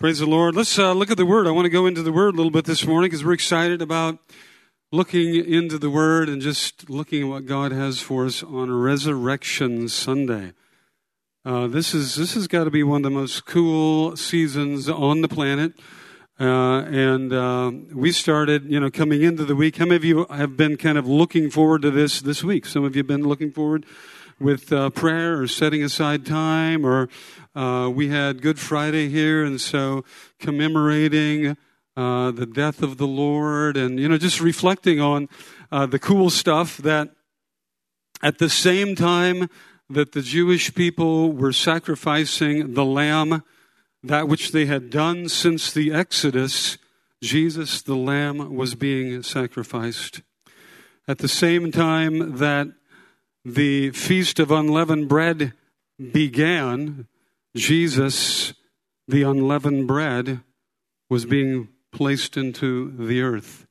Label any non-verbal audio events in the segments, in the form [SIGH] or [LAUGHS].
Praise the Lord. Let's uh, look at the Word. I want to go into the Word a little bit this morning because we're excited about looking into the Word and just looking at what God has for us on Resurrection Sunday. Uh, this is this has got to be one of the most cool seasons on the planet. Uh, and uh, we started, you know, coming into the week. How many of you have been kind of looking forward to this this week? Some of you have been looking forward with uh, prayer or setting aside time, or uh, we had Good Friday here, and so commemorating uh, the death of the Lord, and you know, just reflecting on uh, the cool stuff that at the same time that the Jewish people were sacrificing the lamb that which they had done since the Exodus, Jesus the Lamb was being sacrificed. At the same time that the Feast of Unleavened Bread began, Jesus, the unleavened bread, was being placed into the earth.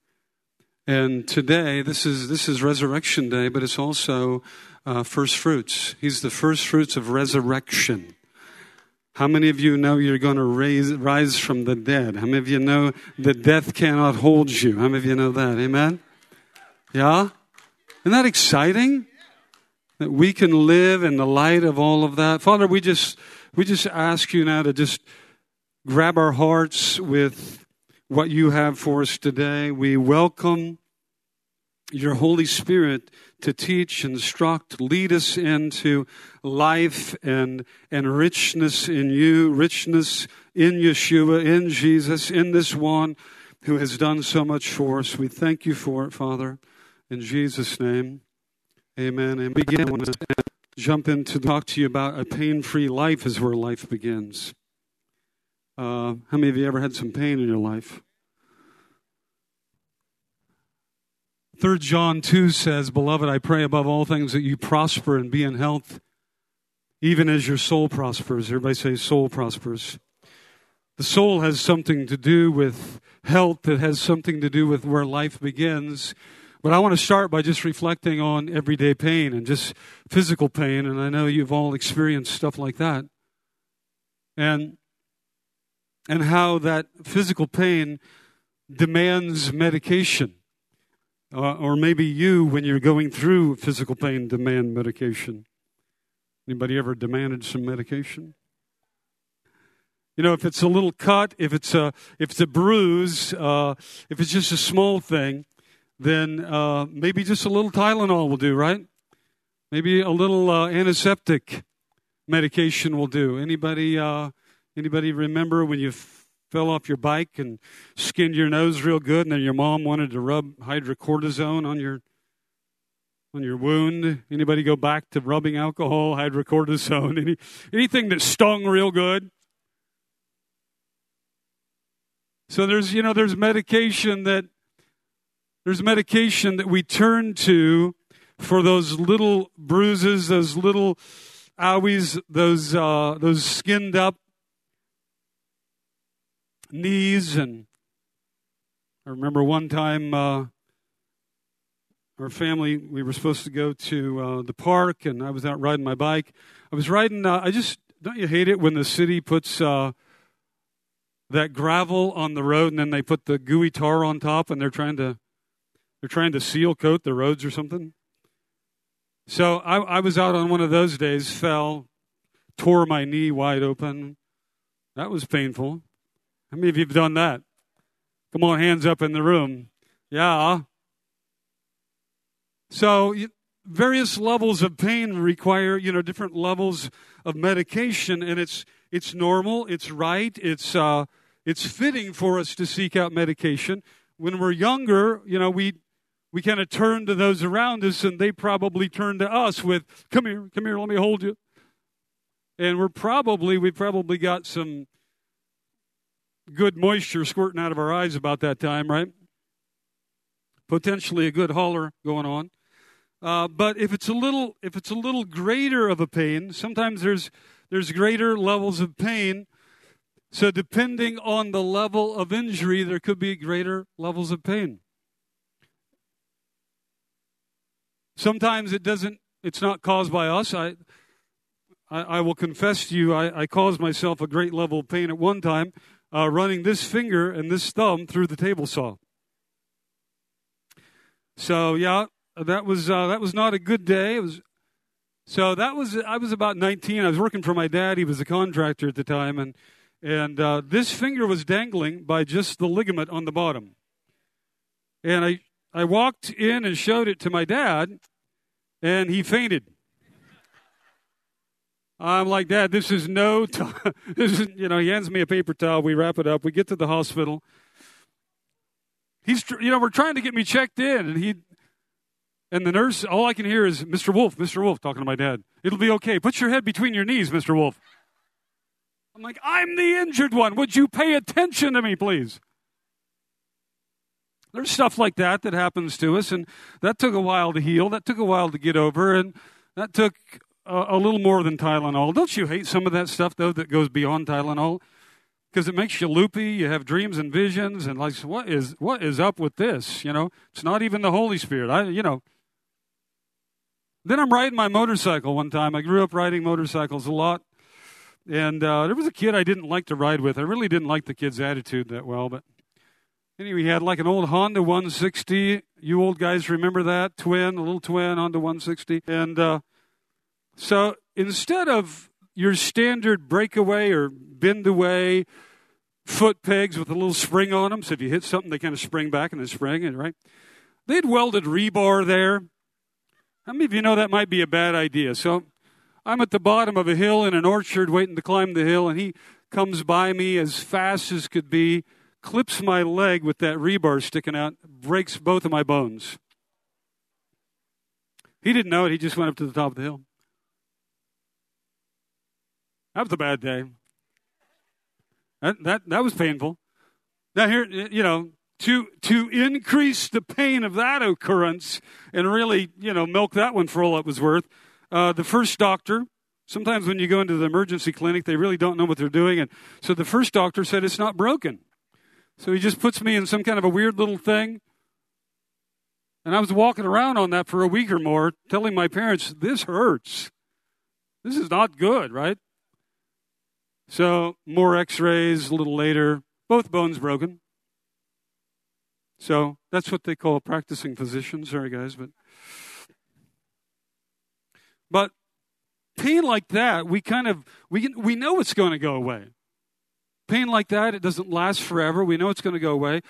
And today, this is, this is Resurrection Day, but it's also uh, first fruits. He's the first fruits of resurrection. How many of you know you're going to raise, rise from the dead? How many of you know that death cannot hold you? How many of you know that? Amen? Yeah? Isn't that exciting? That we can live in the light of all of that. Father, we just, we just ask you now to just grab our hearts with what you have for us today. We welcome your Holy Spirit to teach, instruct, lead us into life and, and richness in you, richness in Yeshua, in Jesus, in this one who has done so much for us. We thank you for it, Father. In Jesus' name, amen. And begin to jump in to talk to you about a pain free life is where life begins. Uh, how many of you ever had some pain in your life? 3 John 2 says, Beloved, I pray above all things that you prosper and be in health, even as your soul prospers. Everybody say, soul prospers. The soul has something to do with health, it has something to do with where life begins. But I want to start by just reflecting on everyday pain and just physical pain. And I know you've all experienced stuff like that. And, and how that physical pain demands medication. Uh, or maybe you, when you're going through physical pain, demand medication. Anybody ever demanded some medication? You know, if it's a little cut, if it's a if it's a bruise, uh, if it's just a small thing, then uh, maybe just a little Tylenol will do, right? Maybe a little uh, antiseptic medication will do. Anybody uh, anybody remember when you fell off your bike and skinned your nose real good, and then your mom wanted to rub hydrocortisone on your on your wound. Anybody go back to rubbing alcohol, [LAUGHS] hydrocortisone, any anything that stung real good? So there's you know there's medication that there's medication that we turn to for those little bruises, those little owies, those uh, those skinned up knees. And I remember one time uh, our family, we were supposed to go to uh, the park, and I was out riding my bike. I was riding, uh, I just, don't you hate it when the city puts uh, that gravel on the road and then they put the gooey tar on top and they're trying to. They're trying to seal coat the roads or something. So I, I was out on one of those days, fell, tore my knee wide open. That was painful. How many of you have done that? Come on, hands up in the room. Yeah. So, various levels of pain require, you know, different levels of medication, and it's it's normal, it's right, it's uh, it's fitting for us to seek out medication. When we're younger, you know, we we kind of turn to those around us, and they probably turn to us with, "Come here, come here, let me hold you." And we're probably we probably got some good moisture squirting out of our eyes about that time, right? Potentially a good holler going on. Uh, but if it's a little if it's a little greater of a pain, sometimes there's there's greater levels of pain. So depending on the level of injury, there could be greater levels of pain. Sometimes it doesn't it's not caused by us. I I, I will confess to you, I, I caused myself a great level of pain at one time uh, running this finger and this thumb through the table saw. So yeah, that was uh, that was not a good day. It was so that was I was about 19. I was working for my dad. He was a contractor at the time, and and uh, this finger was dangling by just the ligament on the bottom. And I I walked in and showed it to my dad, and he fainted. I'm like, Dad, this is no [LAUGHS] time. this is, you know, he hands me a paper towel. We wrap it up. We get to the hospital. He's, you know, we're trying to get me checked in, and he, and the nurse, all I can hear is Mr. Wolf, Mr. Wolf, talking to my dad. It'll be okay. Put your head between your knees, Mr. Wolf. I'm like, I'm the injured one. Would you pay attention to me, please? There's stuff like that that happens to us, and that took a while to heal. That took a while to get over, and that took a, a little more than Tylenol. Don't you hate some of that stuff, though, that goes beyond Tylenol? Because it makes you loopy. You have dreams and visions, and like, what is what is up with this? You know, it's not even the Holy Spirit. I, you know. Then I'm riding my motorcycle one time. I grew up riding motorcycles a lot, and uh, there was a kid I didn't like to ride with. I really didn't like the kid's attitude that well, but Anyway, he had like an old Honda 160. You old guys remember that twin, a little twin Honda 160. And uh, so instead of your standard breakaway or bend away foot pegs with a little spring on them, so if you hit something, they kind of spring back and then spring, right? They'd welded rebar there. How many of you know that might be a bad idea? So I'm at the bottom of a hill in an orchard waiting to climb the hill, and he comes by me as fast as could be clips my leg with that rebar sticking out, breaks both of my bones. He didn't know it. He just went up to the top of the hill. That was a bad day. That, that, that was painful. Now, here, you know, to, to increase the pain of that occurrence and really, you know, milk that one for all it was worth, uh, the first doctor, sometimes when you go into the emergency clinic, they really don't know what they're doing. And so the first doctor said, it's not broken. So he just puts me in some kind of a weird little thing. And I was walking around on that for a week or more, telling my parents, this hurts. This is not good, right? So, more x rays a little later, both bones broken. So, that's what they call practicing physicians. Sorry, guys, but. But pain like that, we kind of we we know it's going to go away. Pain like that, it doesn't last forever. We know it's going to go away.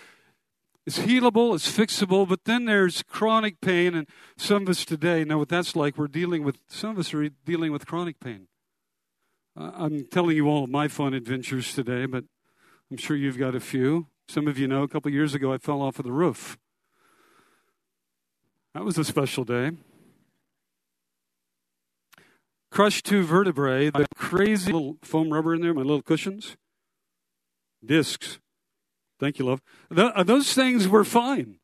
It's healable, it's fixable, but then there's chronic pain, and some of us today know what that's like. We're dealing with, some of us are dealing with chronic pain. I'm telling you all of my fun adventures today, but I'm sure you've got a few. Some of you know a couple years ago I fell off of the roof. That was a special day. Crushed two vertebrae, the crazy little foam rubber in there, my little cushions discs. Thank you, love. Uh, those things were fine.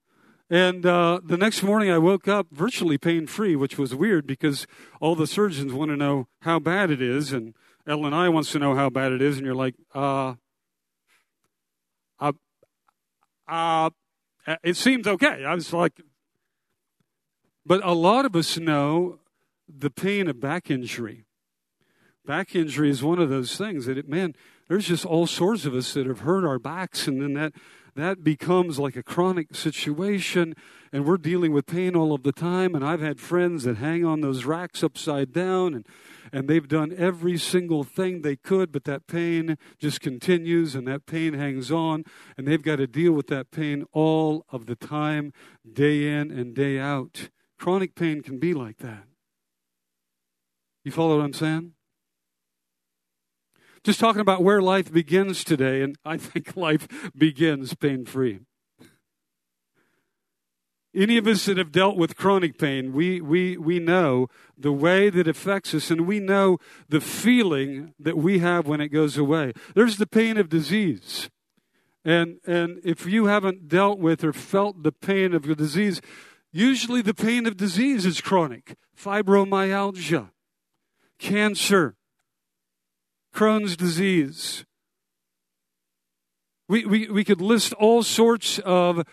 And uh, the next morning, I woke up virtually pain free, which was weird because all the surgeons want to know how bad it is, and Ellen and I wants to know how bad it is, and you're like, uh, uh, uh, it seems okay. I was like, but a lot of us know the pain of back injury. Back injury is one of those things that it, man, there's just all sorts of us that have hurt our backs, and then that that becomes like a chronic situation, and we're dealing with pain all of the time. And I've had friends that hang on those racks upside down, and and they've done every single thing they could, but that pain just continues, and that pain hangs on, and they've got to deal with that pain all of the time, day in and day out. Chronic pain can be like that. You follow what I'm saying? Just talking about where life begins today, and I think [LAUGHS] life begins pain free. Any of us that have dealt with chronic pain, we, we, we know the way that affects us, and we know the feeling that we have when it goes away. There's the pain of disease. And, and if you haven't dealt with or felt the pain of your disease, usually the pain of disease is chronic fibromyalgia, cancer, Crohn's disease. We, we, we could list all sorts of,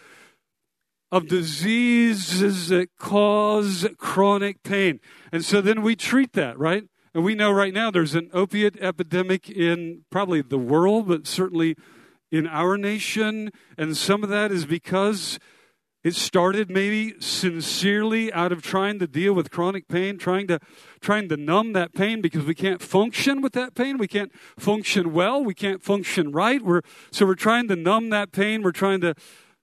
of diseases that cause chronic pain. And so then we treat that, right? And we know right now there's an opiate epidemic in probably the world, but certainly in our nation, and some of that is because it started maybe sincerely out of trying to deal with chronic pain, trying to trying to numb that pain because we can't function with that pain. We can't function well. We can't function right. We're so we're trying to numb that pain. We're trying to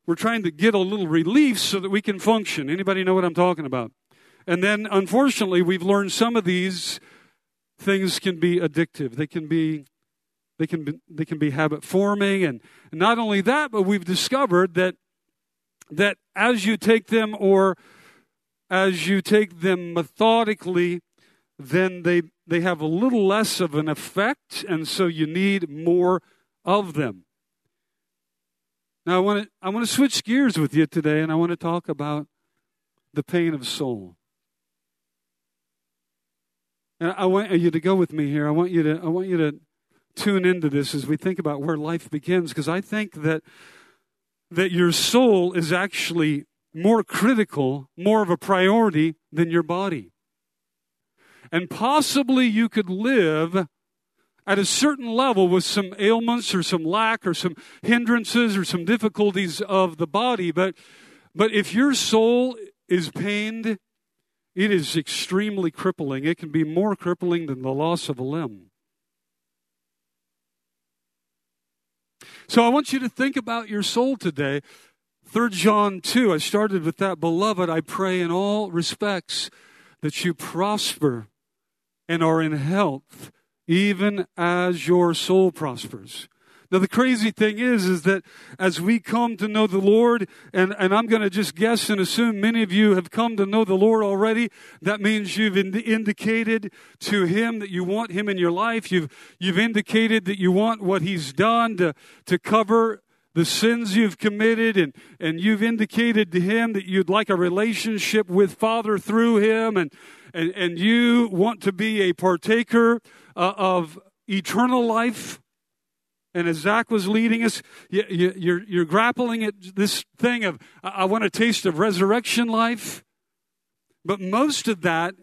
we're trying to get a little relief so that we can function. Anybody know what I'm talking about? And then unfortunately, we've learned some of these things can be addictive. They can be they can be, they can be habit forming and not only that, but we've discovered that that as you take them or as you take them methodically, then they, they have a little less of an effect, and so you need more of them. Now, I want to, I want to switch gears with you today, and I want to talk about the pain of soul. And I want you to go with me here. I want you to, I want you to tune into this as we think about where life begins, because I think that that your soul is actually more critical, more of a priority than your body. And possibly you could live at a certain level with some ailments or some lack or some hindrances or some difficulties of the body, but but if your soul is pained, it is extremely crippling. It can be more crippling than the loss of a limb. So I want you to think about your soul today. 3 John 2, I started with that. Beloved, I pray in all respects that you prosper and are in health, even as your soul prospers. Now, the crazy thing is, is that as we come to know the Lord, and, and I'm going to just guess and assume many of you have come to know the Lord already, that means you've ind- indicated to Him that you want Him in your life. You've, you've indicated that you want what He's done to, to cover the sins you've committed, and, and you've indicated to Him that you'd like a relationship with Father through Him, and, and, and you want to be a partaker uh, of eternal life and as Zach was leading us, you, are you, you're, you're grappling at this thing of, I want a taste of resurrection life. But most of that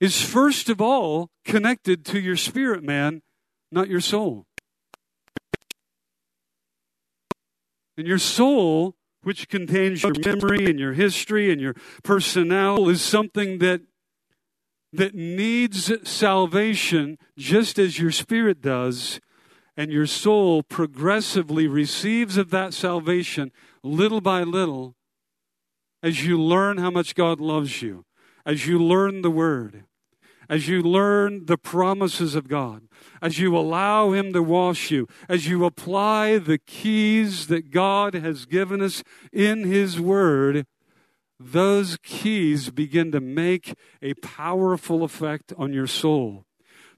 is first of all connected to your spirit, man, not your soul. And your soul, which contains your memory and your history and your personality, is something that that needs salvation just as your spirit does and your soul progressively receives of that salvation little by little as you learn how much God loves you, as you learn the Word, as you learn the promises of God, as you allow Him to wash you, as you apply the keys that God has given us in His Word, those keys begin to make a powerful effect on your soul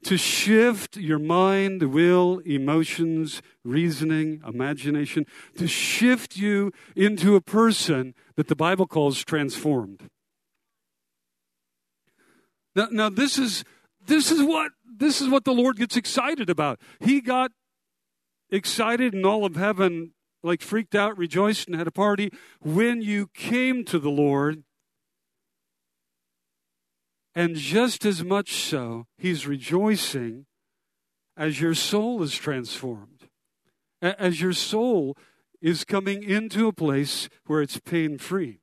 to shift your mind, will, emotions, reasoning, imagination, to shift you into a person that the Bible calls transformed. Now, now this is this is what this is what the Lord gets excited about. He got excited and all of heaven like freaked out, rejoiced, and had a party when you came to the Lord and just as much so, he's rejoicing as your soul is transformed, as your soul is coming into a place where it's pain free.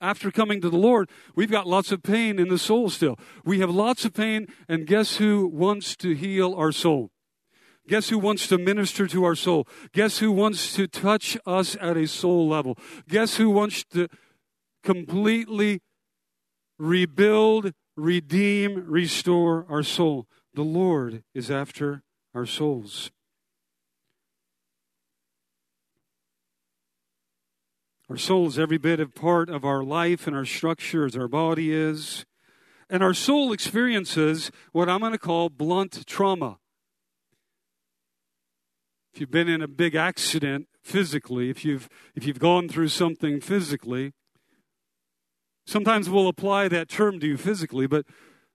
After coming to the Lord, we've got lots of pain in the soul still. We have lots of pain, and guess who wants to heal our soul? Guess who wants to minister to our soul? Guess who wants to touch us at a soul level? Guess who wants to completely rebuild, redeem, restore our soul. The Lord is after our souls. Our soul is every bit of part of our life and our structure as our body is. And our soul experiences what I'm going to call blunt trauma. If you've been in a big accident physically, if you've, if you've gone through something physically, Sometimes we'll apply that term to you physically, but,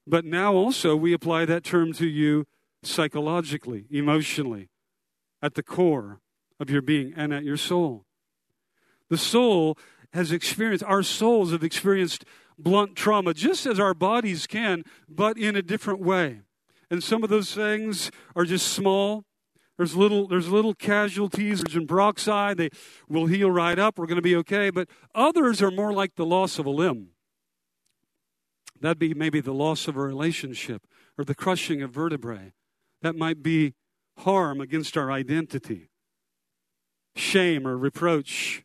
but now also we apply that term to you psychologically, emotionally, at the core of your being and at your soul. The soul has experienced, our souls have experienced blunt trauma, just as our bodies can, but in a different way. and some of those things are just small. There's little, there's little casualties. Hydrogen peroxide, they will heal right up. We're going to be okay. But others are more like the loss of a limb. That'd be maybe the loss of a relationship or the crushing of vertebrae. That might be harm against our identity, shame or reproach.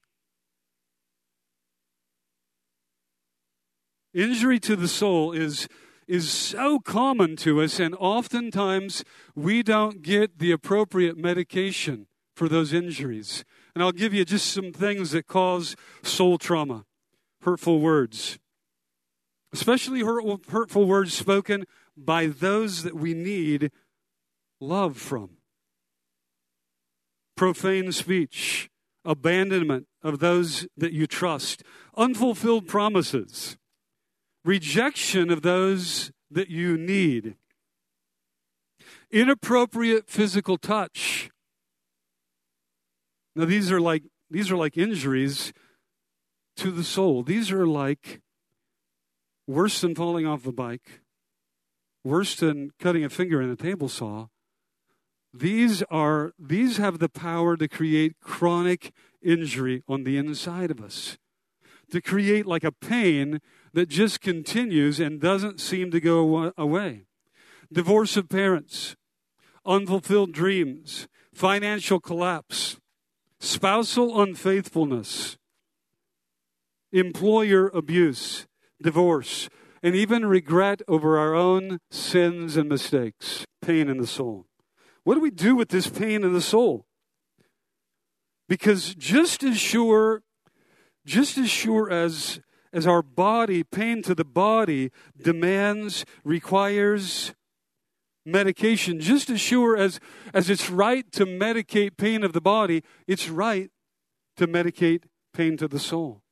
Injury to the soul is, is so common to us, and oftentimes we don't get the appropriate medication for those injuries. And I'll give you just some things that cause soul trauma hurtful words, especially hurtful, words spoken by those that we need love from. Profane speech, abandonment of those that you trust, unfulfilled promises, rejection of those that you need, inappropriate physical touch. Now these are like these are like injuries to the soul. These are like worse than falling off a bike, worse than cutting a finger in a table saw. These are these have the power to create chronic injury on the inside of us. To create like a pain that just continues and doesn't seem to go away. Divorce of parents, unfulfilled dreams, financial collapse, spousal unfaithfulness, employer abuse, divorce, and even regret over our own sins and mistakes, pain in the soul. What do we do with this pain in the soul? Because just as sure, just as sure as as our body, pain to the body, demands, requires medication, just as sure as, as it's right to medicate pain of the body, it's right to medicate pain to the soul.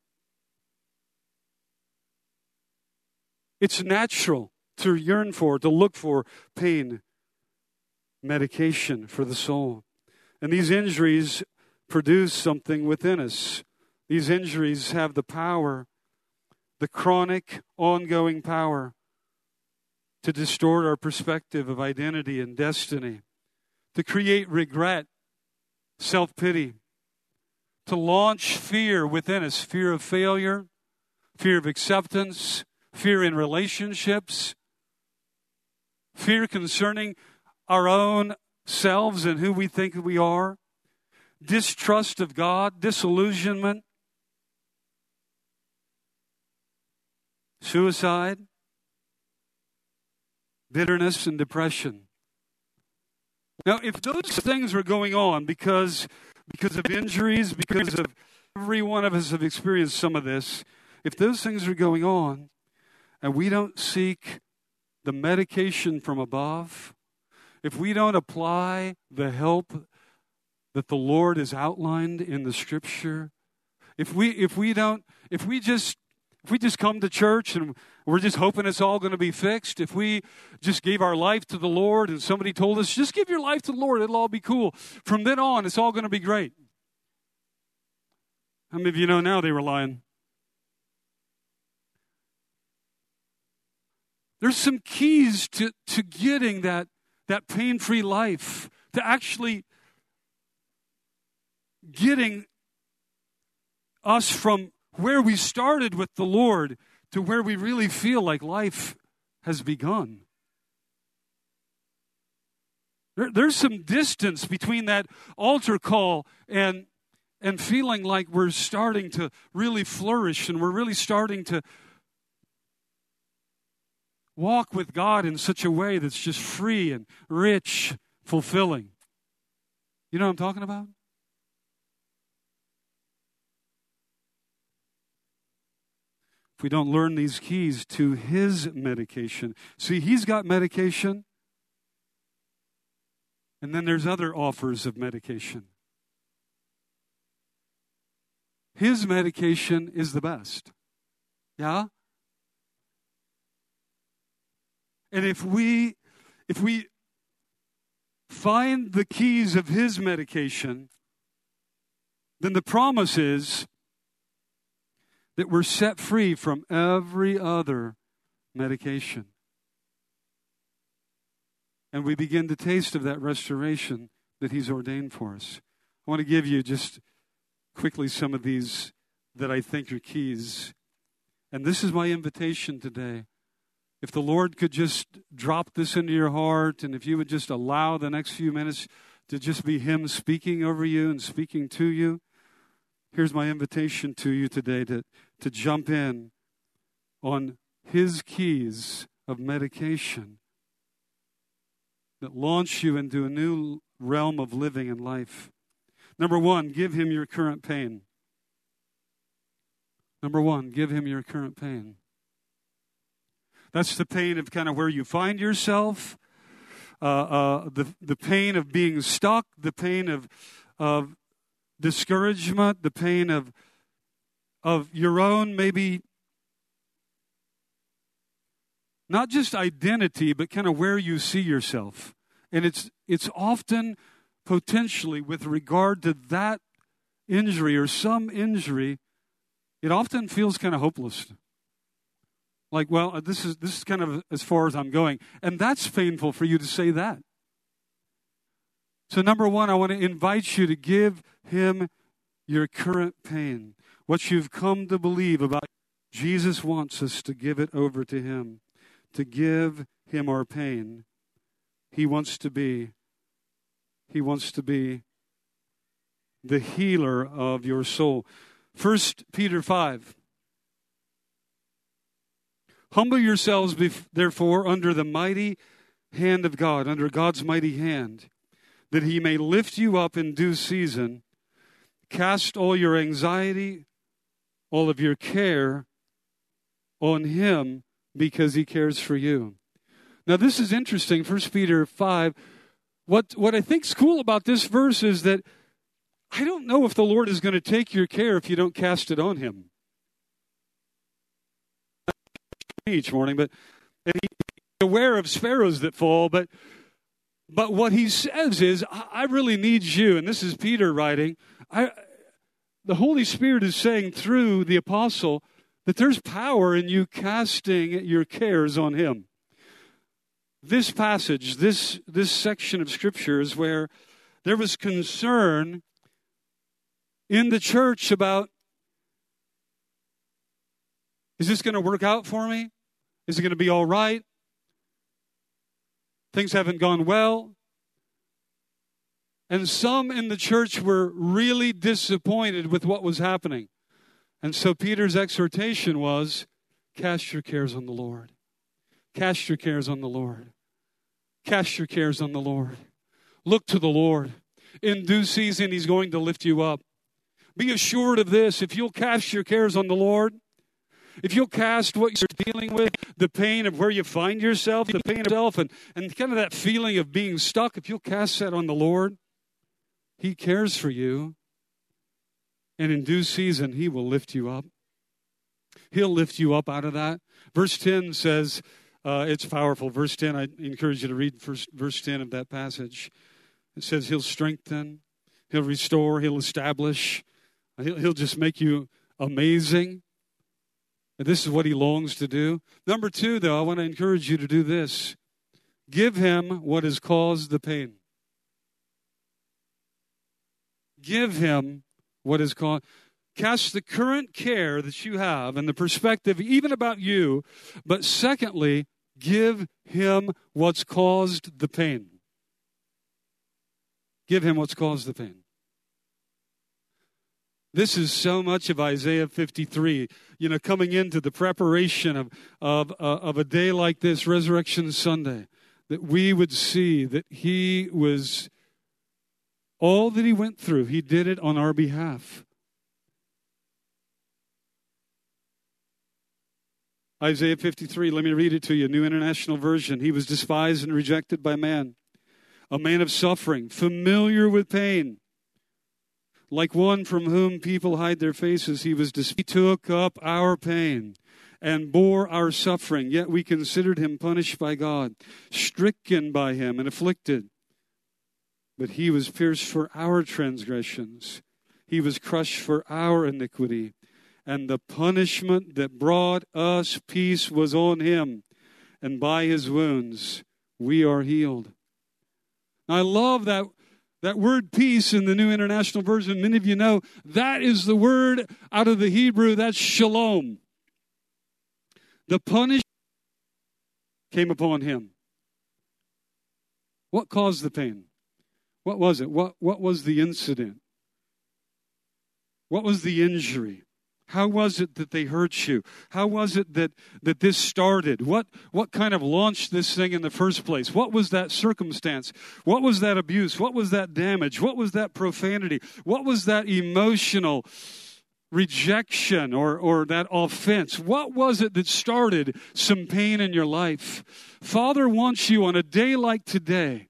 It's natural to yearn for, to look for pain medication for the soul. And these injuries produce something within us. These injuries have the power the chronic, ongoing power to distort our perspective of identity and destiny, to create regret, self pity, to launch fear within us fear of failure, fear of acceptance, fear in relationships, fear concerning our own selves and who we think we are, distrust of God, disillusionment, suicide, bitterness, and depression. Now, if those things are going on because, because of injuries, because of every one of us have experienced some of this, if those things are going on and we don't seek the medication from above, if we don't apply the help that the Lord has outlined in the scripture, if we if we don't if we just if we just come to church and we're just hoping it's all going to be fixed, if we just gave our life to the Lord and somebody told us, just give your life to the Lord, it'll all be cool. From then on, it's all going to be great. How many of you know now they were lying? There's some keys to, to getting that, that pain free life, to actually getting us from where we started with the Lord to where we really feel like life has begun. There, there's some distance between that altar call and and feeling like we're starting to really flourish and we're really starting to walk with God in such a way that's just free and rich, fulfilling. You know what I'm talking about? If we don't learn these keys to his medication. See, he's got medication, and then there's other offers of medication. His medication is the best. Yeah? And if we if we find the keys of his medication, then the promise is that we're set free from every other medication. and we begin to taste of that restoration that He's ordained for us. I want to give you just quickly some of these that I think are keys. And this is my invitation today. If the Lord could just drop this into your heart, and if you would just allow the next few minutes to just be Him speaking over you and speaking to you, here's my invitation to you today to, to jump in on His keys of medication that launch you into a new realm of living and life. Number one, give him your current pain. Number one, give him your current pain. That's the pain of kind of where you find yourself, uh, uh, the, the pain of being stuck, the pain of, of discouragement, the pain of, of your own maybe not just identity, but kind of where you see yourself. And it's, it's often potentially with regard to that injury or some injury, it often feels kind of hopeless. Like, well, uh, this is, this is kind of as far as I'm going. And that's painful for you to say that. So, number one, I want to invite you to give him your current pain. What you've come to believe about Jesus wants us to give it over to him to give him our pain. He wants to be he wants to be the healer of your soul. First Peter 5 Humble yourselves therefore under the mighty hand of God, under God's mighty hand, that he may lift you up in due season. Cast all your anxiety, all of your care on him because he cares for you. Now, this is interesting. First Peter 5. What, what I think's cool about this verse is that I don't know if the Lord is going to take your care if you don't cast it on him. Each morning, but and aware of sparrows that fall, but but what he says is, I really need you, and this is Peter writing. I, the Holy Spirit is saying through the apostle, that there's power in you casting your cares on Him. This passage, this, this section of Scripture is where there was concern in the church about is this going to work out for me? Is it going to be all right? Things haven't gone well. And some in the church were really disappointed with what was happening. And so Peter's exhortation was cast your cares on the Lord. Cast your cares on the Lord. Cast your cares on the Lord. Look to the Lord. In due season, He's going to lift you up. Be assured of this if you'll cast your cares on the Lord, if you'll cast what you're dealing with, the pain of where you find yourself, the pain of self, and, and kind of that feeling of being stuck, if you'll cast that on the Lord, He cares for you and in due season, He will lift you up. He'll lift you up out of that. Verse 10 says, uh, it's powerful. Verse 10, I encourage you to read first, verse 10 of that passage. It says, He'll strengthen, He'll restore, He'll establish, He'll, he'll just make you amazing. And this is what He longs to do. Number two, though, I want to encourage you to do this give Him what has caused the pain. Give Him what is called cast the current care that you have and the perspective even about you, but secondly, give him what's caused the pain. Give him what's caused the pain. This is so much of Isaiah 53. You know, coming into the preparation of, of, uh, of a day like this, Resurrection Sunday, that we would see that he was all that he went through, he did it on our behalf. Isaiah 53, let me read it to you, New International Version. He was despised and rejected by man, a man of suffering, familiar with pain. Like one from whom people hide their faces, he was dis- he took up our pain and bore our suffering, yet we considered him punished by God, stricken by him and afflicted. But he was pierced for our transgressions, he was crushed for our iniquity. And the punishment that brought us peace was on him. And by his wounds we are healed. I love that that word peace in the New International Version, many of you know, that is the word out of the Hebrew, that's shalom. The punishment came upon him. What caused the pain? What was it? What, what was the incident? What was the injury? How was it that they hurt you? How was it that, that this started? What, what kind of launched this thing in the first place? What was that circumstance? What was that abuse? What was that damage? What was that profanity? What was that emotional rejection or, or that offense? What was it that started some pain in your life? Father wants you on a day like today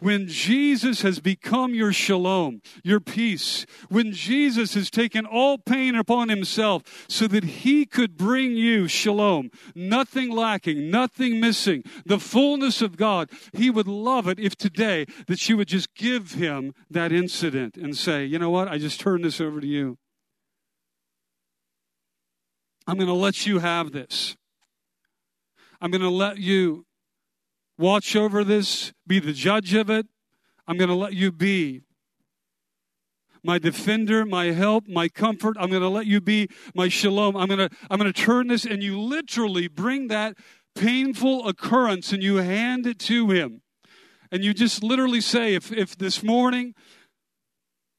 when Jesus has become your shalom, your peace, when Jesus has taken all pain upon himself so that he could bring you shalom, nothing lacking, nothing missing, the fullness of God, he would love it if today that you would just give him that incident and say, you know what, I just turn this over to you. I'm going to let you have this. I'm going to let you watch over this, be the judge of it. I'm going to let you be my defender, my help, my comfort. I'm going to let you be my shalom. I'm going to I'm going to turn this and you literally bring that painful occurrence and you hand it to him. And you just literally say if if this morning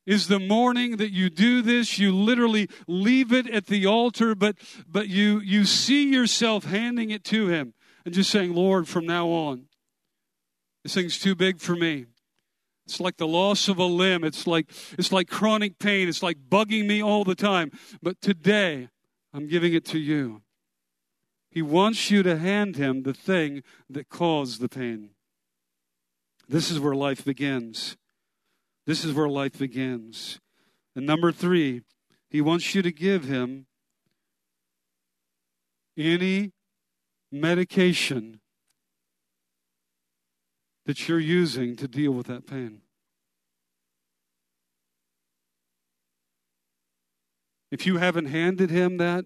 is the morning that you do this you literally leave it at the altar but but you you see yourself handing it to him and just saying lord from now on this thing's too big for me. It's like the loss of a limb. It's like it's like chronic pain. It's like bugging me all the time. But today, I'm giving it to you. He wants you to hand him the thing that caused the pain. This is where life begins. This is where life begins. And number 3, he wants you to give him any medication that you're using to deal with that pain. If you haven't handed him that,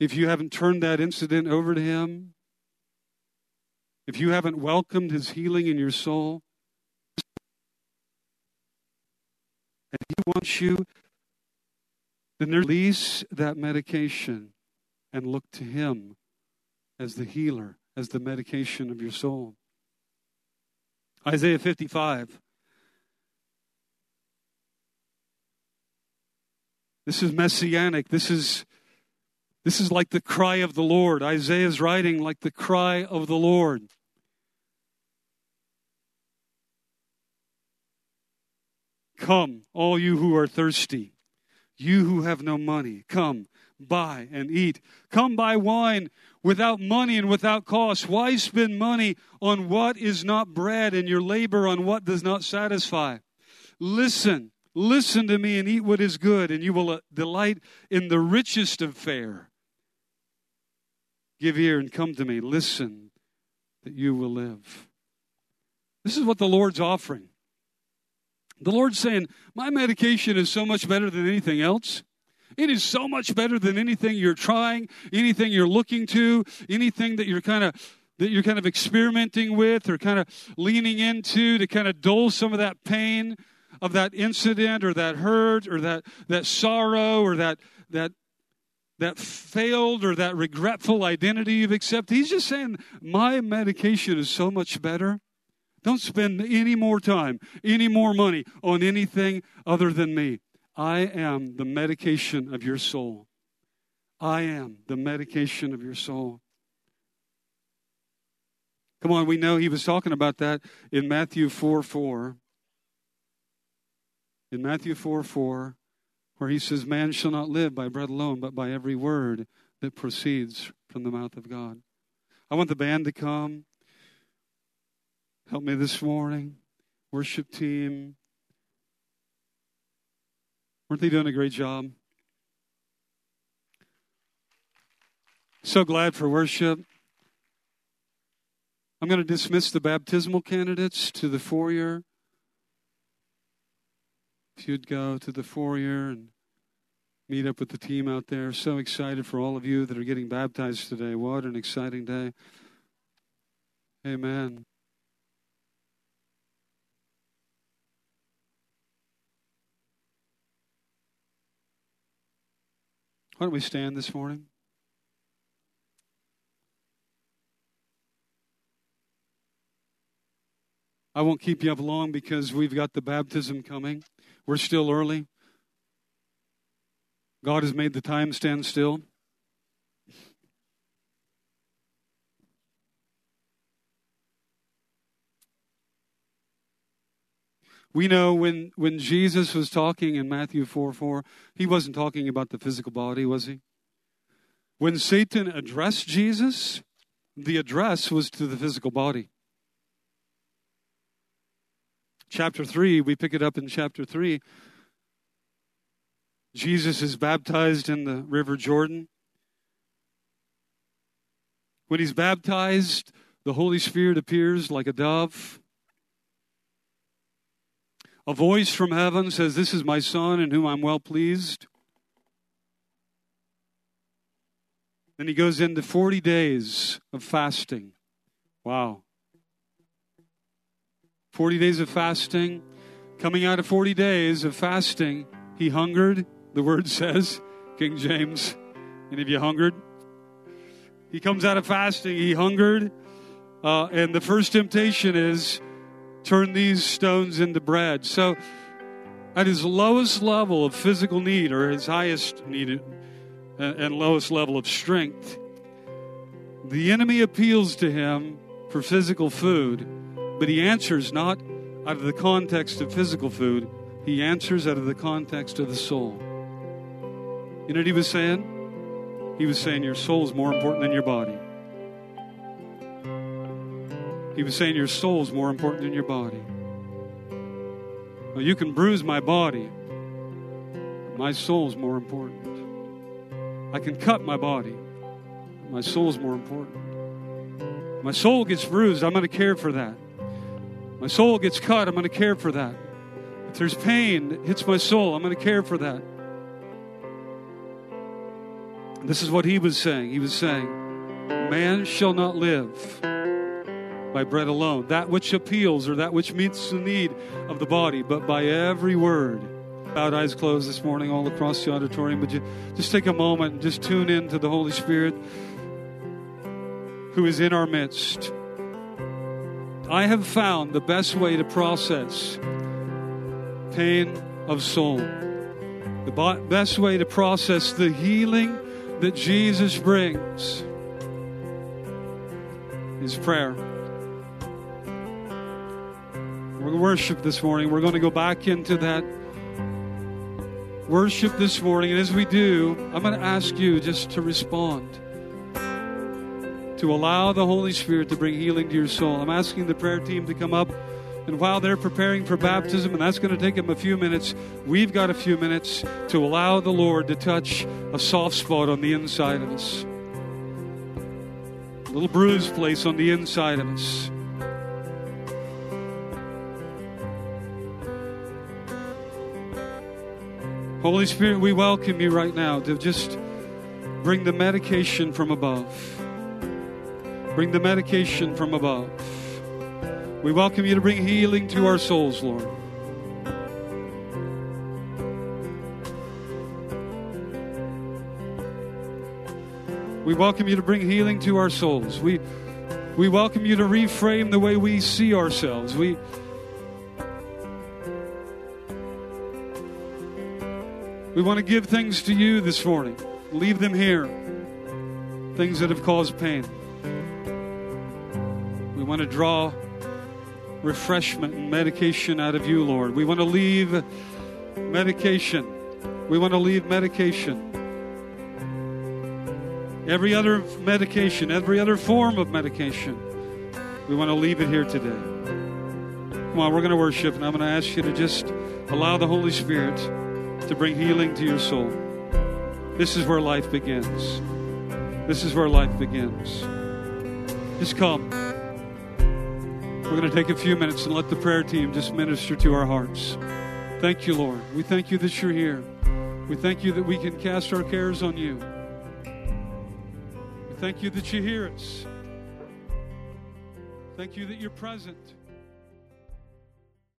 if you haven't turned that incident over to him, if you haven't welcomed his healing in your soul, and he wants you, then release that medication and look to him as the healer as the medication of your soul. Isaiah 55. This is messianic. This is this is like the cry of the Lord. Isaiah's writing like the cry of the Lord. Come, all you who are thirsty, you who have no money, come, buy and eat. Come buy wine without money and without cost. Why spend money on what is not bread and your labor on what does not satisfy? Listen, listen to me and eat what is good, and you will uh, delight in the richest of fare. Give ear and come to me. Listen that you will live. This is what the Lord's offering. The Lord's saying, My medication is so much better than anything else. It is so much better than anything you're trying, anything you're looking to, anything that you're kind of that you're kind of experimenting with or kind of leaning into to kind of dull some of that pain of that incident or that hurt or that that sorrow or that that that failed or that regretful identity you've accepted. He's just saying, My medication is so much better. Don't spend any more time, any more money on anything other than me. I am the medication of your soul. I am the medication of your soul. Come on, we know he was talking about that in Matthew 4 4. In Matthew 4 4, where he says, Man shall not live by bread alone, but by every word that proceeds from the mouth of God. I want the band to come. Help me this morning. Worship team. Weren't they doing a great job? So glad for worship. I'm going to dismiss the baptismal candidates to the foyer. If you'd go to the foyer and meet up with the team out there. So excited for all of you that are getting baptized today. What an exciting day. Amen. Why don't we stand this morning? I won't keep you up long because we've got the baptism coming. We're still early. God has made the time stand still. We know when, when Jesus was talking in Matthew 4 4, he wasn't talking about the physical body, was he? When Satan addressed Jesus, the address was to the physical body. Chapter 3, we pick it up in chapter 3. Jesus is baptized in the River Jordan. When he's baptized, the Holy Spirit appears like a dove. A voice from heaven says, This is my Son in whom I'm well pleased. Then he goes into 40 days of fasting. Wow. 40 days of fasting. Coming out of 40 days of fasting, he hungered, the word [LAUGHS] says, King James. Any of you hungered? He comes out of fasting, he hungered. Uh, and the first temptation is turn these stones into bread. So, at his lowest level of physical need, or his highest need uh, and lowest level of strength, the enemy appeals to him for physical food, but he answers not out of the context of physical food, he answers out of the context of the soul. You know what he was saying? He was saying, Your soul is more important than your body. He was saying your soul is more important than your body. Well, you can bruise my body, my soul is more important. I can cut my body, my soul is more important. My soul gets bruised, I'm going to care for that. My soul gets cut, I'm going to care for that. If there's pain that hits my soul, I'm going to care for that. This is what he was saying. He was saying, Man shall not live by bread alone, that which appeals or that which meets the need of the body, but by every word. Bowed eyes closed this morning all across the auditorium. Would you just take a moment and just tune in to the Holy Spirit who is in our midst? I have found the best way to process pain of soul, the best way to process the healing that Jesus brings is prayer. Worship this morning. We're going to go back into that worship this morning. And as we do, I'm going to ask you just to respond, to allow the Holy Spirit to bring healing to your soul. I'm asking the prayer team to come up. And while they're preparing for baptism, and that's going to take them a few minutes, we've got a few minutes to allow the Lord to touch a soft spot on the inside of us, a little bruised place on the inside of us. Holy Spirit, we welcome you right now to just bring the medication from above. Bring the medication from above. We welcome you to bring healing to our souls, Lord. We welcome you to bring healing to our souls. We, we welcome you to reframe the way we see ourselves. We, We want to give things to you this morning. Leave them here. Things that have caused pain. We want to draw refreshment and medication out of you, Lord. We want to leave medication. We want to leave medication. Every other medication, every other form of medication, we want to leave it here today. Come on, we're going to worship, and I'm going to ask you to just allow the Holy Spirit to bring healing to your soul. This is where life begins. This is where life begins. Just come. We're going to take a few minutes and let the prayer team just minister to our hearts. Thank you, Lord. We thank you that you're here. We thank you that we can cast our cares on you. We thank you that you hear us. Thank you that you're present.